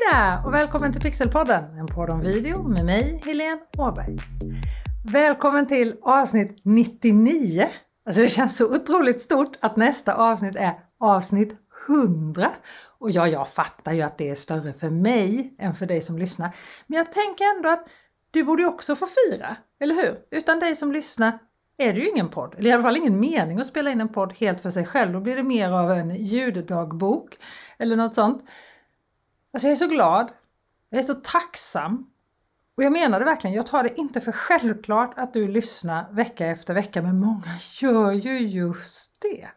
Hej där och välkommen till Pixelpodden, en podd om video med mig, Helene Åberg. Välkommen till avsnitt 99. Alltså det känns så otroligt stort att nästa avsnitt är avsnitt 100. Och ja, jag fattar ju att det är större för mig än för dig som lyssnar. Men jag tänker ändå att du borde också få fira, eller hur? Utan dig som lyssnar är det ju ingen podd, eller i alla fall ingen mening att spela in en podd helt för sig själv. Då blir det mer av en ljuddagbok eller något sånt. Alltså jag är så glad. Jag är så tacksam. Och jag menar det verkligen, jag tar det inte för självklart att du lyssnar vecka efter vecka, men många gör ju just det.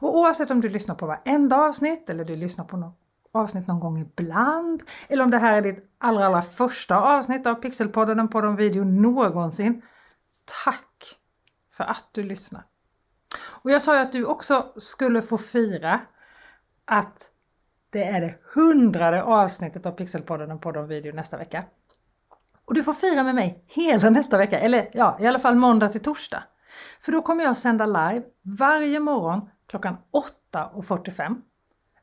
Och oavsett om du lyssnar på varenda avsnitt eller du lyssnar på något avsnitt någon gång ibland, eller om det här är ditt allra, allra första avsnitt av Pixelpodden, en podd om video någonsin. Tack för att du lyssnar! Och jag sa ju att du också skulle få fira att det är det hundrade avsnittet av Pixelpodden, och podd om video nästa vecka. Och du får fira med mig hela nästa vecka, eller ja, i alla fall måndag till torsdag. För då kommer jag sända live varje morgon klockan 8.45.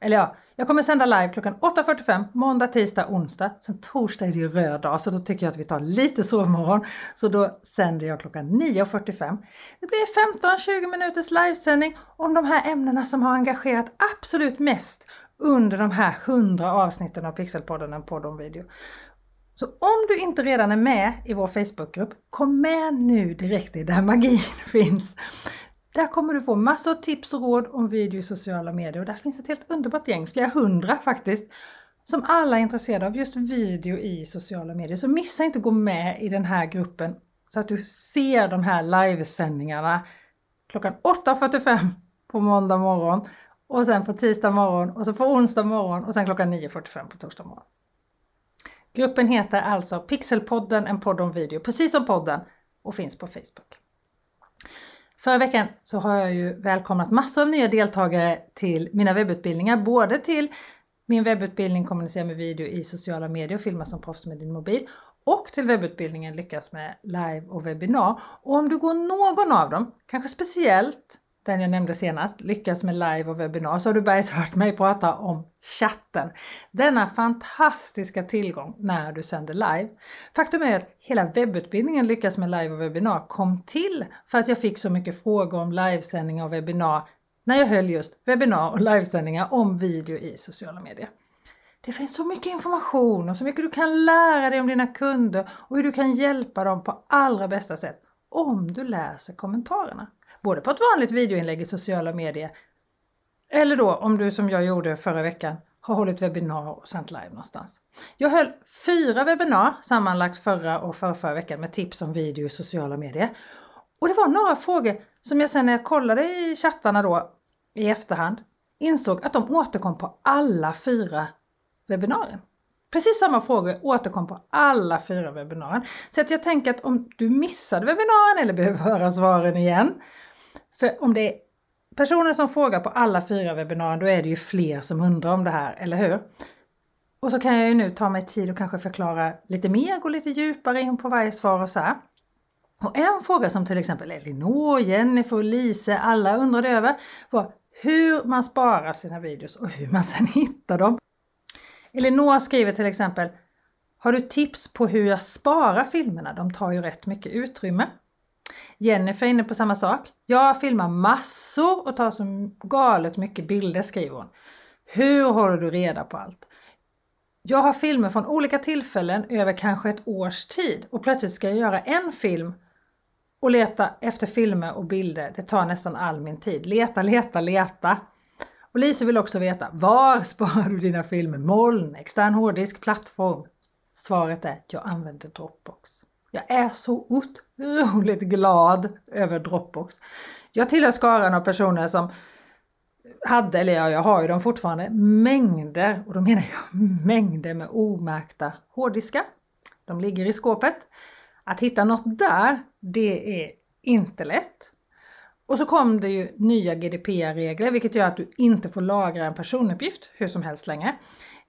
Eller ja, jag kommer sända live klockan 8.45 måndag, tisdag, onsdag. Sen torsdag är det ju röd dag så då tycker jag att vi tar lite sovmorgon. Så då sänder jag klockan 9.45. Det blir 15-20 minuters livesändning om de här ämnena som har engagerat absolut mest under de här 100 avsnitten av Pixelpodden, en podd om video. Så om du inte redan är med i vår Facebookgrupp, kom med nu direkt i där magin finns. Där kommer du få massor av tips och råd om video i sociala medier och där finns ett helt underbart gäng, flera hundra faktiskt, som alla är intresserade av just video i sociala medier. Så missa inte att gå med i den här gruppen så att du ser de här livesändningarna klockan 8.45 på måndag morgon och sen på tisdag morgon och så på onsdag morgon och sen klockan 9.45 på torsdag morgon. Gruppen heter alltså Pixelpodden, en podd om video, precis som podden och finns på Facebook. Förra veckan så har jag ju välkomnat massor av nya deltagare till mina webbutbildningar, både till min webbutbildning Kommunicera med video i sociala medier och filma som proffs med din mobil och till webbutbildningen Lyckas med live och webbinar. Och om du går någon av dem, kanske speciellt den jag nämnde senast, Lyckas med live och webbinar, så har du bergs hört mig prata om chatten. Denna fantastiska tillgång när du sänder live. Faktum är att hela webbutbildningen Lyckas med live och webbinar kom till för att jag fick så mycket frågor om livesändningar och webbinar när jag höll just webbinar och livesändningar om video i sociala medier. Det finns så mycket information och så mycket du kan lära dig om dina kunder och hur du kan hjälpa dem på allra bästa sätt om du läser kommentarerna både på ett vanligt videoinlägg i sociala medier eller då om du som jag gjorde förra veckan har hållit webbinar och sänt live någonstans. Jag höll fyra webbinar sammanlagt förra och förra veckan med tips om video i sociala medier. Och det var några frågor som jag sen när jag kollade i chattarna då i efterhand insåg att de återkom på alla fyra webbinarier. Precis samma frågor återkom på alla fyra webbinarien. Så att jag tänker att om du missade webbinarien eller behöver höra svaren igen för om det är personer som frågar på alla fyra webbinarier, då är det ju fler som undrar om det här, eller hur? Och så kan jag ju nu ta mig tid och kanske förklara lite mer, gå lite djupare in på varje svar och så här. Och en fråga som till exempel Elinor, Jennifer och Lise alla undrade över var hur man sparar sina videos och hur man sedan hittar dem. Elinor skriver till exempel Har du tips på hur jag sparar filmerna? De tar ju rätt mycket utrymme. Jennifer är inne på samma sak. Jag filmar massor och tar så galet mycket bilder skriver hon. Hur håller du reda på allt? Jag har filmer från olika tillfällen över kanske ett års tid och plötsligt ska jag göra en film och leta efter filmer och bilder. Det tar nästan all min tid. Leta, leta, leta. Och Lise vill också veta, var sparar du dina filmer? Moln, extern hårddisk, plattform? Svaret är, jag använder Dropbox. Jag är så otroligt glad över Dropbox. Jag tillhör skaran av personer som hade, eller jag har ju dem fortfarande, mängder, och då menar jag mängder med omärkta hårddiskar. De ligger i skåpet. Att hitta något där, det är inte lätt. Och så kom det ju nya GDPR-regler vilket gör att du inte får lagra en personuppgift hur som helst längre.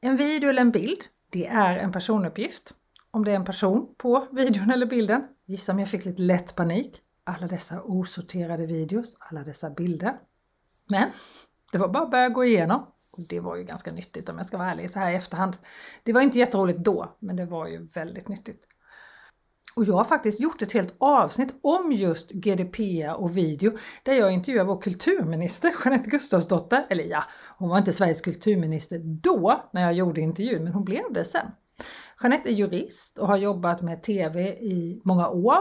En video eller en bild, det är en personuppgift om det är en person på videon eller bilden. Gissa om jag fick lite lätt panik. Alla dessa osorterade videos, alla dessa bilder. Men det var bara att börja gå igenom Och det var ju ganska nyttigt om jag ska vara ärlig så här i efterhand. Det var inte jätteroligt då, men det var ju väldigt nyttigt. Och jag har faktiskt gjort ett helt avsnitt om just GDPR och video där jag intervjuar vår kulturminister Jeanette Gustafsdotter. Eller ja, hon var inte Sveriges kulturminister då när jag gjorde intervjun, men hon blev det sen. Jeanette är jurist och har jobbat med TV i många år.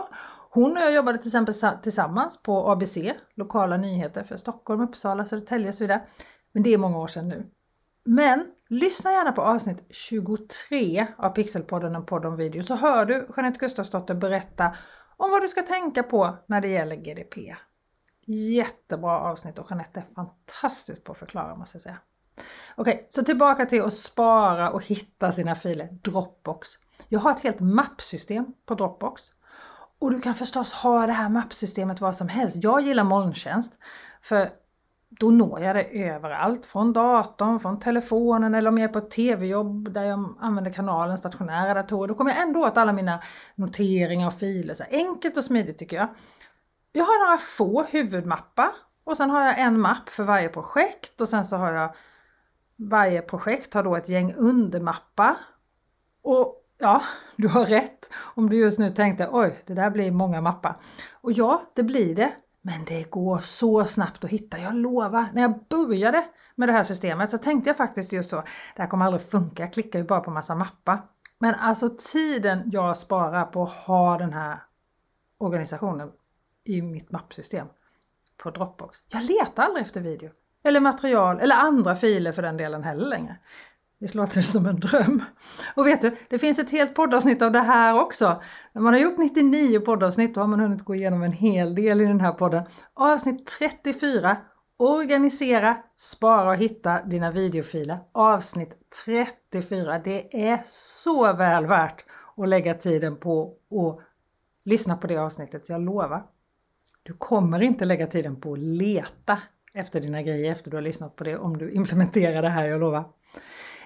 Hon och jag jobbade till exempel tillsammans på ABC, lokala nyheter för Stockholm, Uppsala, Södertälje och så vidare. Men det är många år sedan nu. Men lyssna gärna på avsnitt 23 av Pixelpodden, en podd om video, så hör du Jeanette Gustafsdotter berätta om vad du ska tänka på när det gäller GDP. Jättebra avsnitt och Jeanette är fantastisk på att förklara måste jag säga. Okej, så tillbaka till att spara och hitta sina filer. Dropbox. Jag har ett helt mappsystem på Dropbox. Och du kan förstås ha det här mappsystemet var som helst. Jag gillar molntjänst. För då når jag det överallt. Från datorn, från telefonen eller om jag är på ett tv-jobb där jag använder kanalen stationära datorer. Då kommer jag ändå åt alla mina noteringar och filer. Så enkelt och smidigt tycker jag. Jag har några få huvudmappar och sen har jag en mapp för varje projekt och sen så har jag varje projekt har då ett gäng undermappar. Och ja, du har rätt om du just nu tänkte oj, det där blir många mappar. Och ja, det blir det. Men det går så snabbt att hitta, jag lovar. När jag började med det här systemet så tänkte jag faktiskt just så, det här kommer aldrig funka, jag klickar ju bara på massa mappar. Men alltså tiden jag sparar på att ha den här organisationen i mitt mappsystem på Dropbox. Jag letar aldrig efter video. Eller material, eller andra filer för den delen heller längre. Det låter som en dröm. Och vet du, det finns ett helt poddavsnitt av det här också. När man har gjort 99 poddavsnitt då har man hunnit gå igenom en hel del i den här podden. Avsnitt 34 Organisera, spara och hitta dina videofiler. Avsnitt 34. Det är så väl värt att lägga tiden på att lyssna på det avsnittet, jag lovar. Du kommer inte lägga tiden på att leta efter dina grejer efter du har lyssnat på det om du implementerar det här, jag lovar.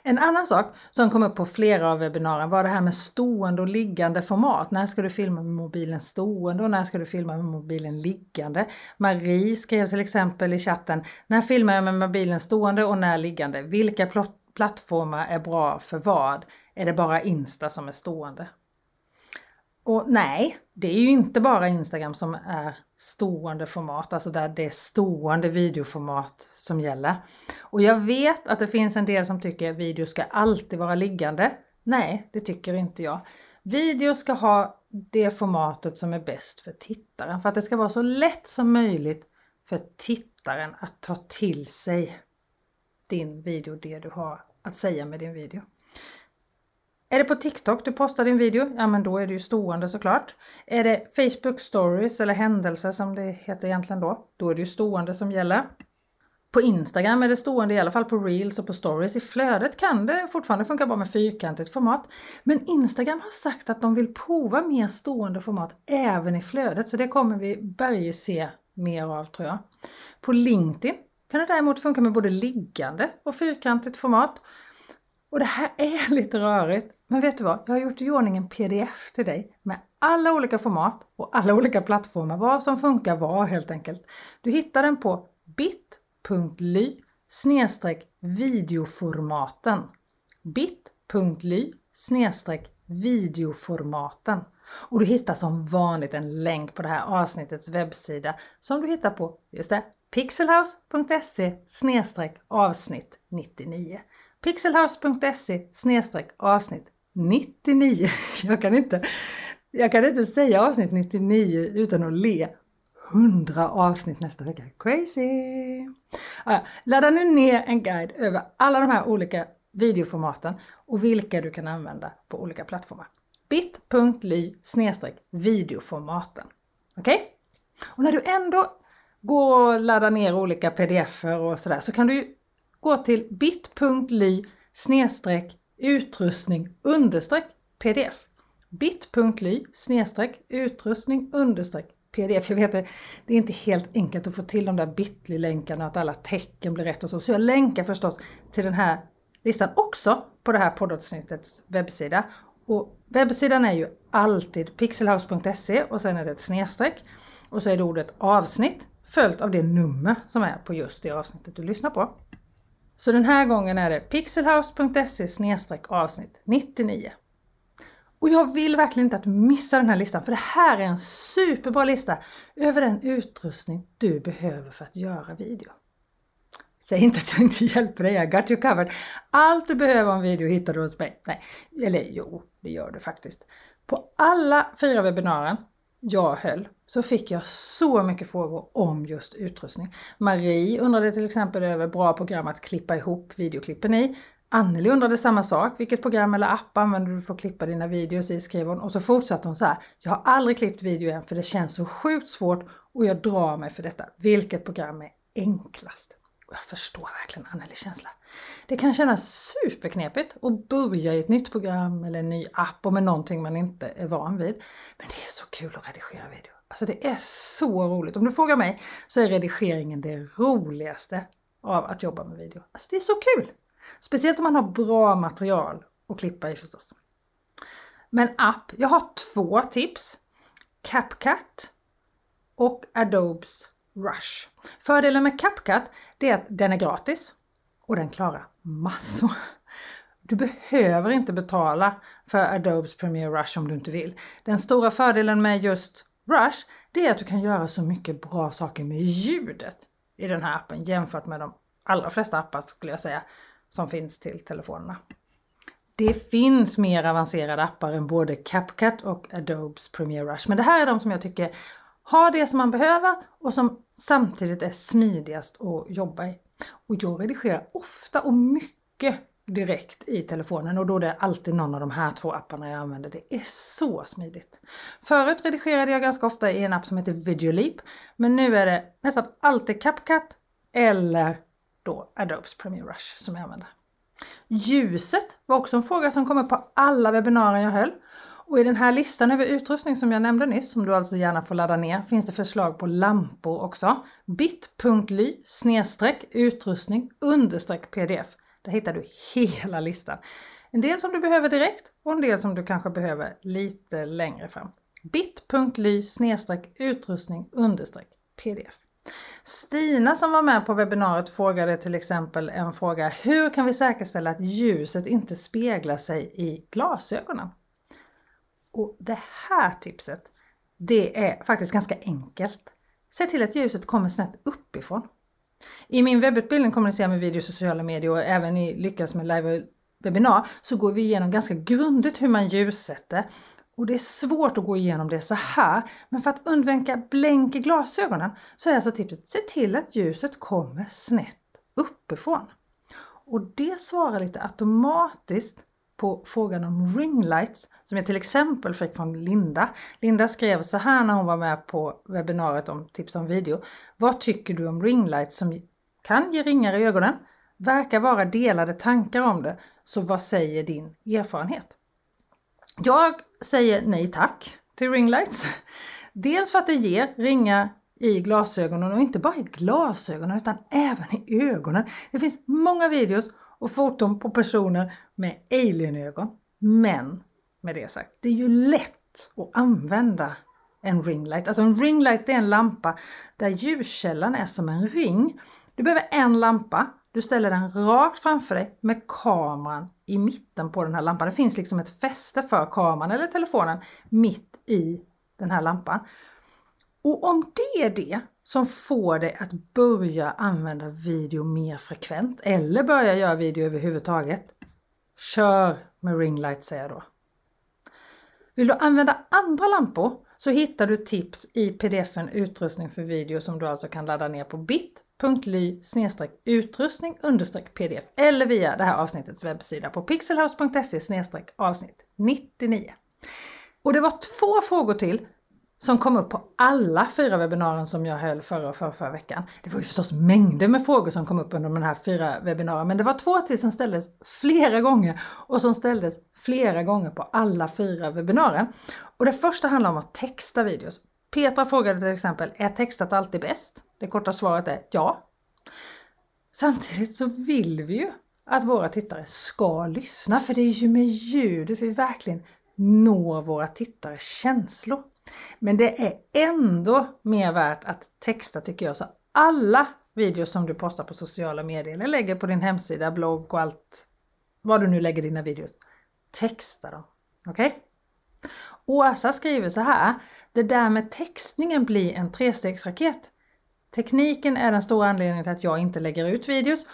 En annan sak som kom upp på flera av webbinarierna var det här med stående och liggande format. När ska du filma med mobilen stående och när ska du filma med mobilen liggande? Marie skrev till exempel i chatten, när filmar jag med mobilen stående och när liggande? Vilka plattformar är bra för vad? Är det bara Insta som är stående? Och nej, det är ju inte bara Instagram som är stående format, alltså där det är stående videoformat som gäller. Och jag vet att det finns en del som tycker att video ska alltid vara liggande. Nej, det tycker inte jag. Video ska ha det formatet som är bäst för tittaren, för att det ska vara så lätt som möjligt för tittaren att ta till sig din video, det du har att säga med din video. Är det på TikTok du postar din video? Ja men då är det ju stående såklart. Är det Facebook stories eller händelser som det heter egentligen då? Då är det ju stående som gäller. På Instagram är det stående i alla fall på reels och på stories. I flödet kan det fortfarande funka bra med fyrkantigt format. Men Instagram har sagt att de vill prova mer stående format även i flödet så det kommer vi börja se mer av tror jag. På LinkedIn kan det däremot funka med både liggande och fyrkantigt format. Och det här är lite rörigt, men vet du vad? Jag har gjort i ordning en pdf till dig med alla olika format och alla olika plattformar, vad som funkar var helt enkelt. Du hittar den på bit.ly videoformaten bit.ly videoformaten och du hittar som vanligt en länk på det här avsnittets webbsida som du hittar på, just det, pixelhouse.se avsnitt 99 pixelhouse.se avsnitt 99. Jag kan, inte, jag kan inte säga avsnitt 99 utan att le. 100 avsnitt nästa vecka. Crazy! Ah, ladda nu ner en guide över alla de här olika videoformaten och vilka du kan använda på olika plattformar. bit.ly videoformaten. Okej? Okay? Och när du ändå går och laddar ner olika pdf-er och sådär så kan du gå till bit.ly utrustning understreck pdf. bit.ly utrustning understreck pdf. Jag vet det är inte helt enkelt att få till de där bitly-länkarna att alla tecken blir rätt och så. Så jag länkar förstås till den här listan också på det här poddavsnittets webbsida. Och webbsidan är ju alltid pixelhouse.se och sen är det ett snedstreck och så är det ordet avsnitt följt av det nummer som är på just det avsnittet du lyssnar på. Så den här gången är det pixelhouse.se avsnitt 99. Och jag vill verkligen inte att du missar den här listan för det här är en superbra lista över den utrustning du behöver för att göra video. Säg inte att jag inte hjälper dig, I got you covered. Allt du behöver om video hittar du hos mig. Nej, eller jo, det gör du faktiskt. På alla fyra webbinaren jag höll så fick jag så mycket frågor om just utrustning. Marie undrade till exempel över bra program att klippa ihop videoklippen i. Anneli undrade samma sak. Vilket program eller app använder du för att klippa dina videos i? skrev hon. Och så fortsatte hon så här. Jag har aldrig klippt video än för det känns så sjukt svårt och jag drar mig för detta. Vilket program är enklast? Och jag förstår verkligen Annelies känsla. Det kan kännas superknepigt att börja i ett nytt program eller en ny app och med någonting man inte är van vid. Men det är så kul att redigera video. Alltså det är så roligt. Om du frågar mig så är redigeringen det roligaste av att jobba med video. Alltså det är så kul! Speciellt om man har bra material att klippa i förstås. Men app, jag har två tips. CapCut och Adobes Rush. Fördelen med CapCut är att den är gratis och den klarar massor. Du behöver inte betala för Adobes Premiere Rush om du inte vill. Den stora fördelen med just Rush det är att du kan göra så mycket bra saker med ljudet i den här appen jämfört med de allra flesta appar skulle jag säga som finns till telefonerna. Det finns mer avancerade appar än både CapCut och Adobes Premiere Rush men det här är de som jag tycker ha det som man behöver och som samtidigt är smidigast att jobba i. Och jag redigerar ofta och mycket direkt i telefonen och då är det alltid någon av de här två apparna jag använder. Det är så smidigt. Förut redigerade jag ganska ofta i en app som heter Videoleap men nu är det nästan alltid CapCut eller då Adobes Premiere Rush som jag använder. Ljuset var också en fråga som kom upp på alla webbinarier jag höll och i den här listan över utrustning som jag nämnde nyss, som du alltså gärna får ladda ner, finns det förslag på lampor också. bit.ly snedstreck utrustning understreck pdf. Där hittar du hela listan. En del som du behöver direkt och en del som du kanske behöver lite längre fram. bit.ly snedstreck utrustning understreck pdf. Stina som var med på webbinariet frågade till exempel en fråga Hur kan vi säkerställa att ljuset inte speglar sig i glasögonen? Och det här tipset, det är faktiskt ganska enkelt. Se till att ljuset kommer snett uppifrån. I min webbutbildning Kommunicera med video sociala medier och även i Lyckas med live webbinar så går vi igenom ganska grundligt hur man ljussätter. Och det är svårt att gå igenom det så här, men för att undvika blänk i glasögonen så är alltså tipset se till att ljuset kommer snett uppifrån. Och det svarar lite automatiskt på frågan om ringlights som jag till exempel fick från Linda. Linda skrev så här när hon var med på webbinariet om tips om video. Vad tycker du om ringlights som kan ge ringar i ögonen? Verkar vara delade tankar om det, så vad säger din erfarenhet? Jag säger nej tack till ringlights. Dels för att det ger ringar i glasögonen och inte bara i glasögonen utan även i ögonen. Det finns många videos och foton på personer med alienögon. Men med det sagt, det är ju lätt att använda en ringlight. Alltså en ringlight är en lampa där ljuskällan är som en ring. Du behöver en lampa, du ställer den rakt framför dig med kameran i mitten på den här lampan. Det finns liksom ett fäste för kameran eller telefonen mitt i den här lampan. Och om det är det som får dig att börja använda video mer frekvent eller börja göra video överhuvudtaget. Kör med ringlight säger jag då. Vill du använda andra lampor så hittar du tips i pdfen utrustning för video som du alltså kan ladda ner på bit.ly utrustning pdf eller via det här avsnittets webbsida på pixelhouse.se avsnitt 99. Och det var två frågor till som kom upp på alla fyra webbinarier som jag höll förra och förra, förra veckan. Det var ju förstås mängder med frågor som kom upp under de här fyra webbinarierna men det var två till som ställdes flera gånger och som ställdes flera gånger på alla fyra webbinarier. Och det första handlar om att texta videos. Petra frågade till exempel, är textat alltid bäst? Det korta svaret är ja. Samtidigt så vill vi ju att våra tittare ska lyssna för det är ju med ljudet vi verkligen når våra tittares känslor. Men det är ändå mer värt att texta tycker jag. Så alla videos som du postar på sociala medier eller lägger på din hemsida, blogg och allt vad du nu lägger dina videos. Texta dem. Okej? Okay? Åsa skriver så här. Det där med textningen blir en trestegsraket. Tekniken är den stora anledningen till att jag inte lägger ut videos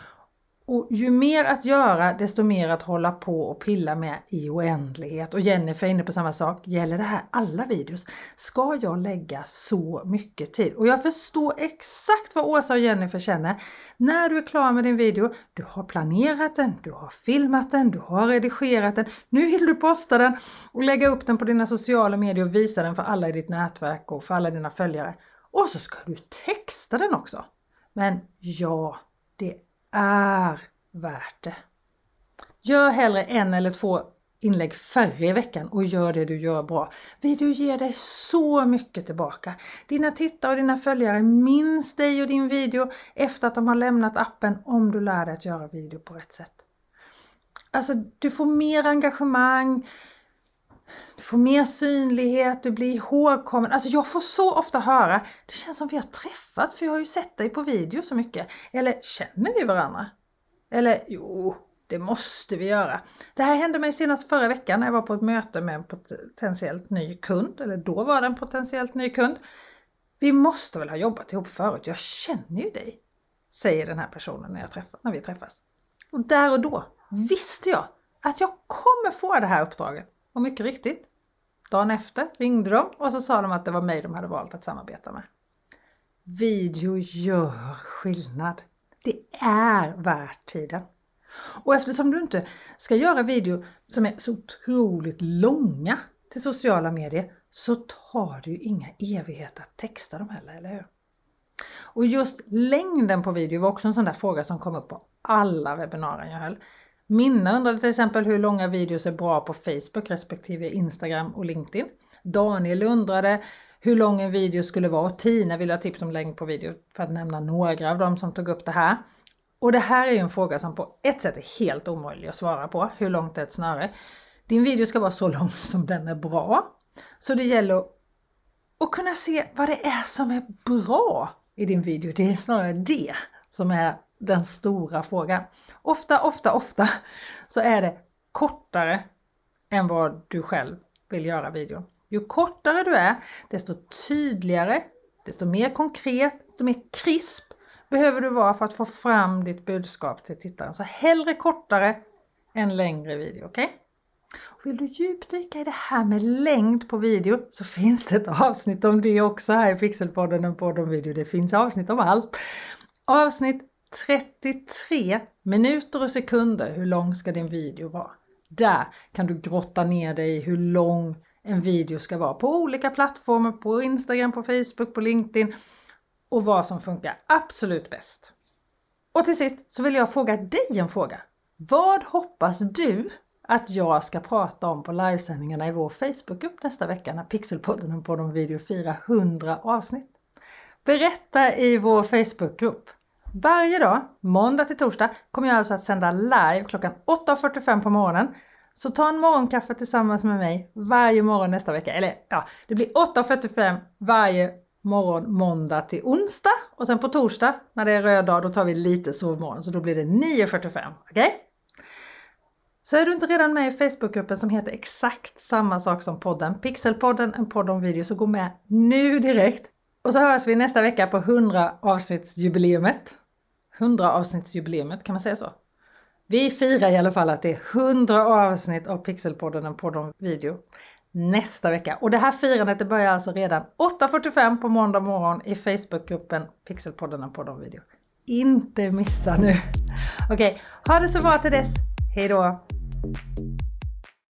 och ju mer att göra desto mer att hålla på och pilla med i oändlighet. Och Jennifer är inne på samma sak. Gäller det här alla videos? Ska jag lägga så mycket tid? Och jag förstår exakt vad Åsa och Jennifer känner. När du är klar med din video, du har planerat den, du har filmat den, du har redigerat den. Nu vill du posta den och lägga upp den på dina sociala medier och visa den för alla i ditt nätverk och för alla dina följare. Och så ska du texta den också. Men ja, det är värt det. Gör hellre en eller två inlägg färre i veckan och gör det du gör bra. Video ger dig så mycket tillbaka. Dina tittare och dina följare minns dig och din video efter att de har lämnat appen om du lär dig att göra video på rätt sätt. Alltså du får mer engagemang, du får mer synlighet, du blir ihågkommen. Alltså jag får så ofta höra, det känns som vi har träffats för jag har ju sett dig på video så mycket. Eller känner vi varandra? Eller jo, det måste vi göra. Det här hände mig senast förra veckan när jag var på ett möte med en potentiellt ny kund. Eller då var det en potentiellt ny kund. Vi måste väl ha jobbat ihop förut, jag känner ju dig. Säger den här personen när, jag träffar, när vi träffas. Och där och då visste jag att jag kommer få det här uppdraget. Och mycket riktigt, dagen efter ringde de och så sa de att det var mig de hade valt att samarbeta med. Video gör skillnad. Det är värt tiden. Och eftersom du inte ska göra video som är så otroligt långa till sociala medier så tar det ju inga evigheter att texta dem heller, eller hur? Och just längden på video var också en sån där fråga som kom upp på alla webbinarier jag höll. Minna undrade till exempel hur långa videos är bra på Facebook respektive Instagram och LinkedIn. Daniel undrade hur lång en video skulle vara och Tina ville ha tips om längd på video för att nämna några av dem som tog upp det här. Och det här är ju en fråga som på ett sätt är helt omöjlig att svara på. Hur långt är ett snöre? Din video ska vara så lång som den är bra. Så det gäller att kunna se vad det är som är bra i din video. Det är snarare det som är den stora frågan. Ofta, ofta, ofta så är det kortare än vad du själv vill göra videon. Ju kortare du är, desto tydligare, desto mer konkret, desto mer krisp behöver du vara för att få fram ditt budskap till tittaren. Så hellre kortare än längre video, okej? Okay? Vill du djupdyka i det här med längd på video så finns det ett avsnitt om det också här i Pixelpodden, en podd om video. Det finns avsnitt om allt. Avsnitt 33 minuter och sekunder, hur lång ska din video vara? Där kan du grotta ner dig i hur lång en video ska vara på olika plattformar, på Instagram, på Facebook, på LinkedIn och vad som funkar absolut bäst. Och till sist så vill jag fråga dig en fråga. Vad hoppas du att jag ska prata om på livesändningarna i vår Facebookgrupp nästa vecka när Pixelpodden på de video firar 100 avsnitt? Berätta i vår Facebookgrupp. Varje dag, måndag till torsdag, kommer jag alltså att sända live klockan 8.45 på morgonen. Så ta en morgonkaffe tillsammans med mig varje morgon nästa vecka. Eller ja, det blir 8.45 varje morgon måndag till onsdag och sen på torsdag när det är röd dag då tar vi lite sovmorgon så då blir det 9.45. Okej? Okay? Så är du inte redan med i Facebookgruppen som heter exakt samma sak som podden, Pixelpodden, en podd om video, så gå med nu direkt. Och så hörs vi nästa vecka på 100 avsnittsjubileumet. 100 avsnittsjubileumet, kan man säga så? Vi firar i alla fall att det är 100 avsnitt av Pixelpodden, en podd om video nästa vecka. Och det här firandet börjar alltså redan 8.45 på måndag morgon i Facebookgruppen Pixelpodden, en podd om video. Inte missa nu! Okej, okay, ha det så bra till dess! Hejdå!